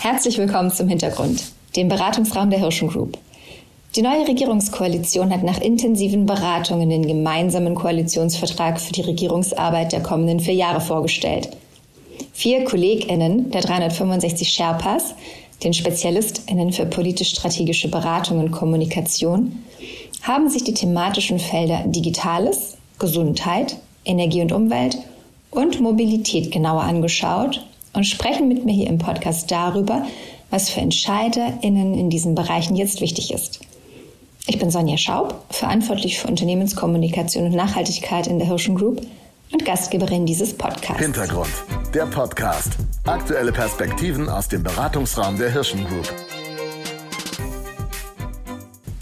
Herzlich willkommen zum Hintergrund, dem Beratungsraum der Hirschen Group. Die neue Regierungskoalition hat nach intensiven Beratungen den gemeinsamen Koalitionsvertrag für die Regierungsarbeit der kommenden vier Jahre vorgestellt. Vier KollegInnen der 365 Sherpas, den SpezialistInnen für politisch-strategische Beratung und Kommunikation, haben sich die thematischen Felder Digitales, Gesundheit, Energie und Umwelt und Mobilität genauer angeschaut und sprechen mit mir hier im Podcast darüber, was für EntscheiderInnen in diesen Bereichen jetzt wichtig ist. Ich bin Sonja Schaub, verantwortlich für Unternehmenskommunikation und Nachhaltigkeit in der Hirschen Group und Gastgeberin dieses Podcasts. Hintergrund, der Podcast. Aktuelle Perspektiven aus dem Beratungsraum der Hirschen Group.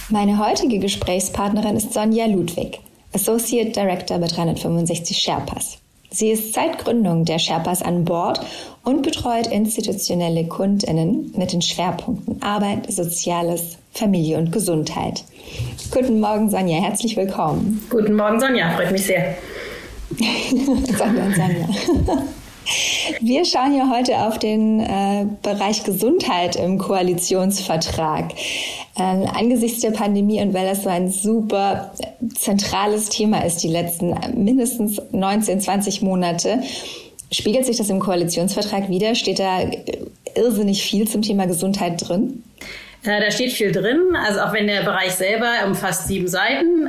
Meine heutige Gesprächspartnerin ist Sonja Ludwig, Associate Director bei 365 Sherpas. Sie ist seit Gründung der Sherpas an Bord und betreut institutionelle KundInnen mit den Schwerpunkten Arbeit, Soziales, Familie und Gesundheit. Guten Morgen, Sonja, herzlich willkommen. Guten Morgen, Sonja, freut mich sehr. Sonja und Sonja. Wir schauen ja heute auf den äh, Bereich Gesundheit im Koalitionsvertrag. Ähm, angesichts der Pandemie und weil das so ein super zentrales Thema ist, die letzten mindestens 19, 20 Monate, spiegelt sich das im Koalitionsvertrag wieder? Steht da irrsinnig viel zum Thema Gesundheit drin? Äh, da steht viel drin, also auch wenn der Bereich selber umfasst sieben Seiten.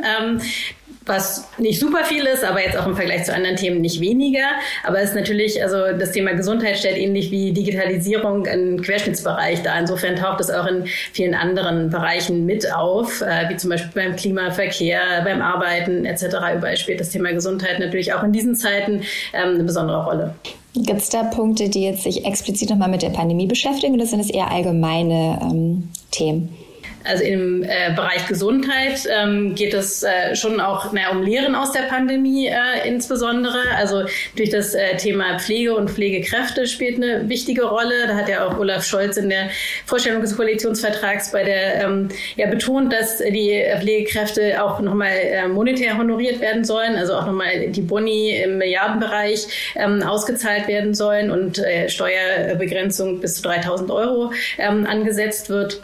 Was nicht super viel ist, aber jetzt auch im Vergleich zu anderen Themen nicht weniger. Aber es ist natürlich, also das Thema Gesundheit stellt ähnlich wie Digitalisierung einen Querschnittsbereich da. Insofern taucht es auch in vielen anderen Bereichen mit auf, äh, wie zum Beispiel beim Klimaverkehr, beim Arbeiten etc. Überall spielt das Thema Gesundheit natürlich auch in diesen Zeiten ähm, eine besondere Rolle. Gibt es da Punkte, die jetzt sich explizit nochmal mit der Pandemie beschäftigen oder sind es eher allgemeine ähm, Themen? Also im äh, Bereich Gesundheit ähm, geht es äh, schon auch na, um Lehren aus der Pandemie äh, insbesondere. Also durch das äh, Thema Pflege und Pflegekräfte spielt eine wichtige Rolle. Da hat ja auch Olaf Scholz in der Vorstellung des Koalitionsvertrags bei der ähm, ja betont, dass die Pflegekräfte auch nochmal äh, monetär honoriert werden sollen, also auch nochmal die Boni im Milliardenbereich ähm, ausgezahlt werden sollen und äh, Steuerbegrenzung bis zu 3000 Euro ähm, angesetzt wird.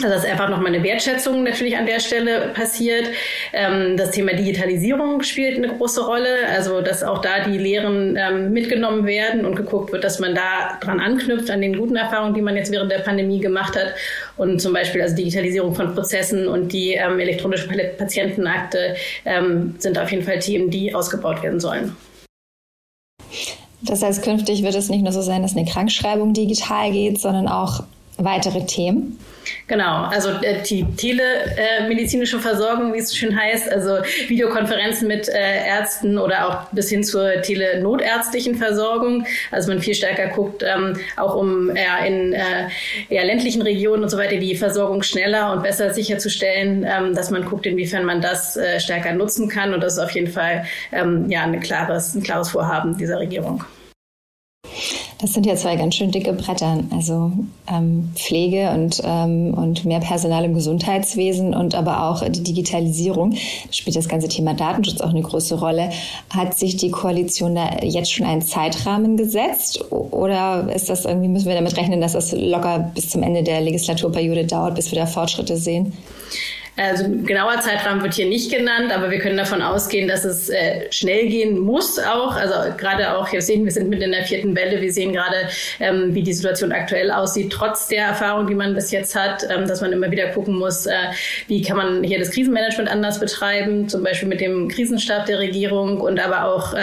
Also dass einfach nochmal eine Wertschätzung natürlich an der Stelle passiert. Ähm, das Thema Digitalisierung spielt eine große Rolle, also dass auch da die Lehren ähm, mitgenommen werden und geguckt wird, dass man da dran anknüpft an den guten Erfahrungen, die man jetzt während der Pandemie gemacht hat. Und zum Beispiel also Digitalisierung von Prozessen und die ähm, elektronische Patientenakte sind auf jeden Fall Themen, die ausgebaut werden sollen. Das heißt, künftig wird es nicht nur so sein, dass eine Krankschreibung digital geht, sondern auch weitere Themen? Genau, also äh, die telemedizinische Versorgung, wie es schön heißt, also Videokonferenzen mit äh, Ärzten oder auch bis hin zur telenotärztlichen Versorgung. Also man viel stärker guckt, ähm, auch um ja, in äh, eher ländlichen Regionen und so weiter die Versorgung schneller und besser sicherzustellen, ähm, dass man guckt, inwiefern man das äh, stärker nutzen kann. Und das ist auf jeden Fall ähm, ja, ein klares, ein klares Vorhaben dieser Regierung. Das sind ja zwei ganz schön dicke Bretter. Also ähm, Pflege und, ähm, und mehr Personal im Gesundheitswesen und aber auch die Digitalisierung. Da spielt das ganze Thema Datenschutz auch eine große Rolle. Hat sich die Koalition da jetzt schon einen Zeitrahmen gesetzt? Oder ist das irgendwie, müssen wir damit rechnen, dass das locker bis zum Ende der Legislaturperiode dauert, bis wir da Fortschritte sehen? Also genauer Zeitrahmen wird hier nicht genannt, aber wir können davon ausgehen, dass es äh, schnell gehen muss auch. Also gerade auch, wir sehen, wir sind mitten in der vierten Welle. Wir sehen gerade, ähm, wie die Situation aktuell aussieht, trotz der Erfahrung, die man bis jetzt hat, ähm, dass man immer wieder gucken muss, äh, wie kann man hier das Krisenmanagement anders betreiben, zum Beispiel mit dem Krisenstab der Regierung und aber auch äh,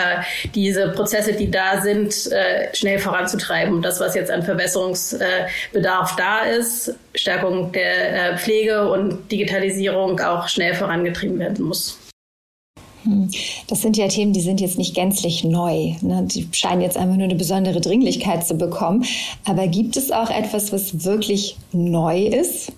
diese Prozesse, die da sind, äh, schnell voranzutreiben. Und das, was jetzt an Verbesserungsbedarf da ist, Stärkung der äh, Pflege und Digitalisierung, auch schnell vorangetrieben werden muss. Hm. Das sind ja Themen, die sind jetzt nicht gänzlich neu. Ne? Die scheinen jetzt einfach nur eine besondere Dringlichkeit zu bekommen. Aber gibt es auch etwas, was wirklich neu ist?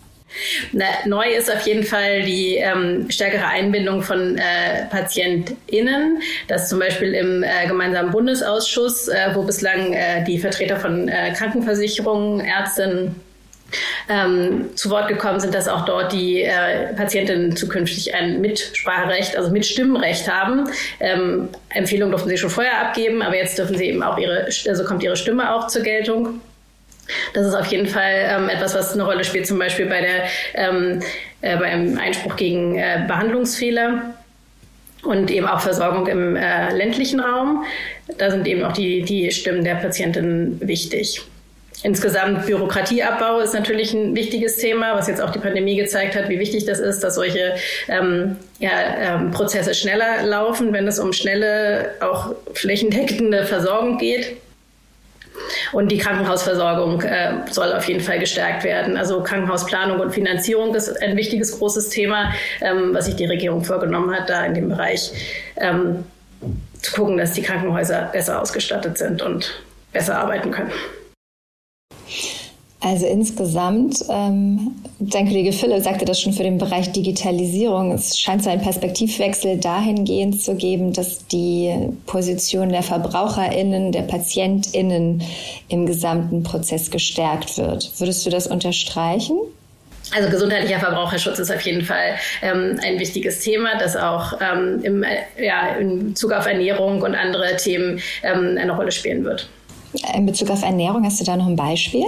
Na, neu ist auf jeden Fall die ähm, stärkere Einbindung von äh, PatientInnen. Das zum Beispiel im äh, gemeinsamen Bundesausschuss, äh, wo bislang äh, die Vertreter von äh, Krankenversicherungen, Ärztinnen, ähm, zu Wort gekommen sind, dass auch dort die äh, Patientinnen zukünftig ein Mitspracherecht, also Mitstimmrecht haben. Ähm, Empfehlungen durften sie schon vorher abgeben, aber jetzt dürfen sie eben auch ihre, also kommt ihre Stimme auch zur Geltung. Das ist auf jeden Fall ähm, etwas, was eine Rolle spielt, zum Beispiel bei der ähm, äh, beim Einspruch gegen äh, Behandlungsfehler und eben auch Versorgung im äh, ländlichen Raum. Da sind eben auch die, die Stimmen der Patientinnen wichtig. Insgesamt Bürokratieabbau ist natürlich ein wichtiges Thema, was jetzt auch die Pandemie gezeigt hat, wie wichtig das ist, dass solche ähm, ja, ähm, Prozesse schneller laufen, wenn es um schnelle, auch flächendeckende Versorgung geht. Und die Krankenhausversorgung äh, soll auf jeden Fall gestärkt werden. Also Krankenhausplanung und Finanzierung ist ein wichtiges, großes Thema, ähm, was sich die Regierung vorgenommen hat, da in dem Bereich ähm, zu gucken, dass die Krankenhäuser besser ausgestattet sind und besser arbeiten können. Also insgesamt, ähm, dein Kollege Philipp sagte das schon für den Bereich Digitalisierung. Es scheint so einen Perspektivwechsel dahingehend zu geben, dass die Position der VerbraucherInnen, der PatientInnen im gesamten Prozess gestärkt wird. Würdest du das unterstreichen? Also gesundheitlicher Verbraucherschutz ist auf jeden Fall ähm, ein wichtiges Thema, das auch ähm, im, äh, ja, in Bezug auf Ernährung und andere Themen ähm, eine Rolle spielen wird. In Bezug auf Ernährung hast du da noch ein Beispiel?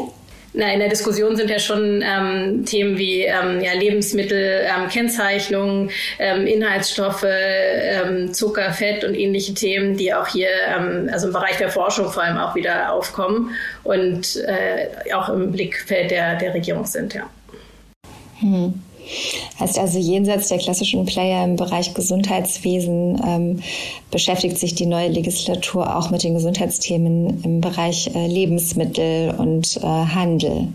Na, in der Diskussion sind ja schon ähm, Themen wie ähm, ja, Lebensmittel, ähm, Kennzeichnung, ähm, Inhaltsstoffe, ähm, Zucker, Fett und ähnliche Themen, die auch hier, ähm, also im Bereich der Forschung vor allem auch wieder aufkommen und äh, auch im Blickfeld der, der Regierung sind, ja. Hm. Heißt also, jenseits der klassischen Player im Bereich Gesundheitswesen ähm, beschäftigt sich die neue Legislatur auch mit den Gesundheitsthemen im Bereich äh, Lebensmittel und äh, Handel.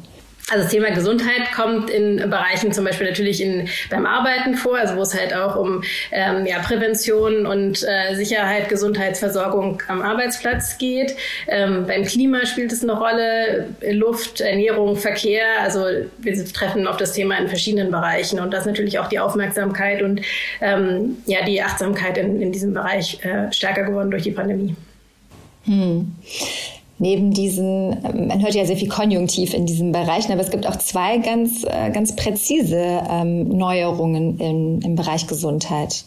Also das Thema Gesundheit kommt in Bereichen zum Beispiel natürlich in, beim Arbeiten vor, also wo es halt auch um ähm, ja, Prävention und äh, Sicherheit, Gesundheitsversorgung am Arbeitsplatz geht. Ähm, beim Klima spielt es eine Rolle, Luft, Ernährung, Verkehr. Also wir treffen auf das Thema in verschiedenen Bereichen und das natürlich auch die Aufmerksamkeit und ähm, ja die Achtsamkeit in, in diesem Bereich äh, stärker geworden durch die Pandemie. Hm neben diesen, man hört ja sehr viel Konjunktiv in diesen Bereichen, aber es gibt auch zwei ganz, äh, ganz präzise ähm, Neuerungen in, im Bereich Gesundheit.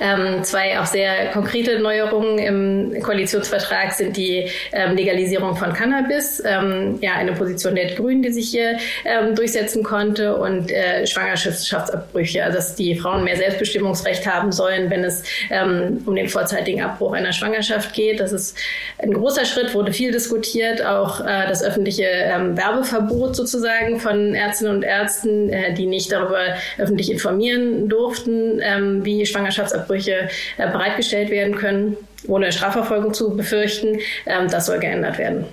Ähm, zwei auch sehr konkrete Neuerungen im Koalitionsvertrag sind die ähm, Legalisierung von Cannabis, ähm, ja eine Position der Grünen, die sich hier ähm, durchsetzen konnte und äh, Schwangerschaftsabbrüche, also dass die Frauen mehr Selbstbestimmungsrecht haben sollen, wenn es ähm, um den vorzeitigen Abbruch einer Schwangerschaft geht. Das ist ein großer Schritt, wurde viel diskutiert, auch äh, das öffentliche ähm, Werbeverbot sozusagen von Ärztinnen und Ärzten, äh, die nicht darüber öffentlich informieren durften, wie Schwangerschaftsabbrüche Abbrüche äh, bereitgestellt werden können, ohne Strafverfolgung zu befürchten. Ähm, das soll geändert werden.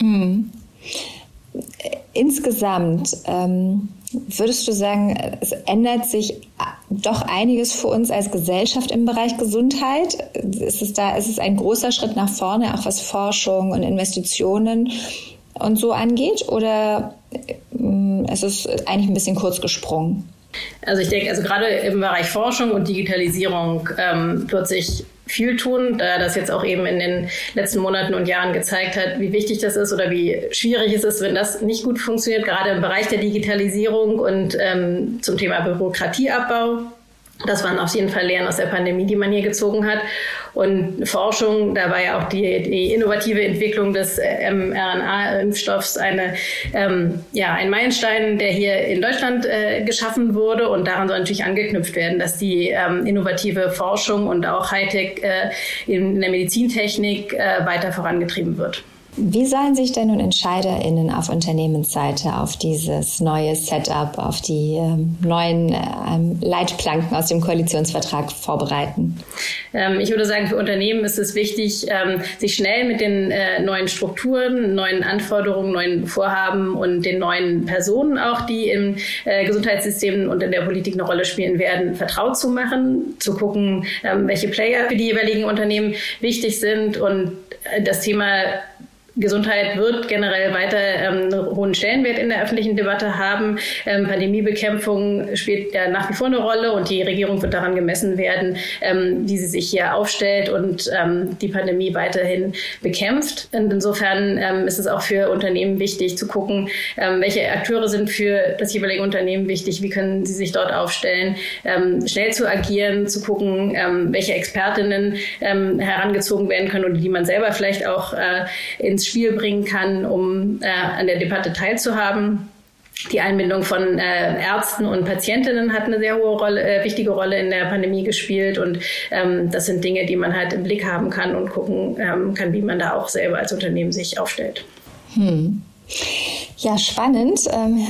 Mhm. Insgesamt ähm, würdest du sagen, es ändert sich doch einiges für uns als Gesellschaft im Bereich Gesundheit? Ist es da, ist es ein großer Schritt nach vorne, auch was Forschung und Investitionen und so angeht? Oder äh, ist es eigentlich ein bisschen kurz gesprungen? Also ich denke, also gerade im Bereich Forschung und Digitalisierung ähm, wird sich viel tun, da das jetzt auch eben in den letzten Monaten und Jahren gezeigt hat, wie wichtig das ist oder wie schwierig es ist, wenn das nicht gut funktioniert, gerade im Bereich der Digitalisierung und ähm, zum Thema Bürokratieabbau. Das waren auf jeden Fall Lehren aus der Pandemie, die man hier gezogen hat. Und Forschung, da war ja auch die, die innovative Entwicklung des äh, mRNA-Impfstoffs eine, ähm, ja, ein Meilenstein, der hier in Deutschland äh, geschaffen wurde. Und daran soll natürlich angeknüpft werden, dass die ähm, innovative Forschung und auch Hightech äh, in der Medizintechnik äh, weiter vorangetrieben wird. Wie sollen sich denn nun EntscheiderInnen auf Unternehmensseite auf dieses neue Setup, auf die ähm, neuen ähm, Leitplanken aus dem Koalitionsvertrag vorbereiten? Ähm, ich würde sagen, für Unternehmen ist es wichtig, ähm, sich schnell mit den äh, neuen Strukturen, neuen Anforderungen, neuen Vorhaben und den neuen Personen auch, die im äh, Gesundheitssystem und in der Politik eine Rolle spielen werden, vertraut zu machen, zu gucken, ähm, welche Player für die jeweiligen Unternehmen wichtig sind und äh, das Thema Gesundheit wird generell weiter ähm, einen hohen Stellenwert in der öffentlichen Debatte haben. Ähm, Pandemiebekämpfung spielt ja nach wie vor eine Rolle und die Regierung wird daran gemessen werden, ähm, wie sie sich hier aufstellt und ähm, die Pandemie weiterhin bekämpft. Und insofern ähm, ist es auch für Unternehmen wichtig zu gucken, ähm, welche Akteure sind für das jeweilige Unternehmen wichtig, wie können sie sich dort aufstellen, schnell zu agieren, zu gucken, welche Expertinnen herangezogen werden können und die man selber vielleicht auch äh, ins ins Spiel bringen kann, um äh, an der Debatte teilzuhaben. Die Einbindung von äh, Ärzten und Patientinnen hat eine sehr hohe Rolle, äh, wichtige Rolle in der Pandemie gespielt. Und ähm, das sind Dinge, die man halt im Blick haben kann und gucken ähm, kann, wie man da auch selber als Unternehmen sich aufstellt. Hm. Ja, spannend. Ähm,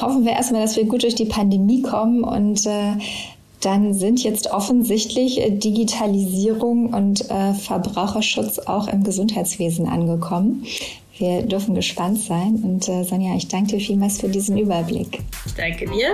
hoffen wir erstmal, dass wir gut durch die Pandemie kommen und äh, dann sind jetzt offensichtlich äh, Digitalisierung und äh, Verbraucherschutz auch im Gesundheitswesen angekommen. Wir dürfen gespannt sein. Und äh, Sonja, ich danke dir vielmals für diesen Überblick. Ich danke dir.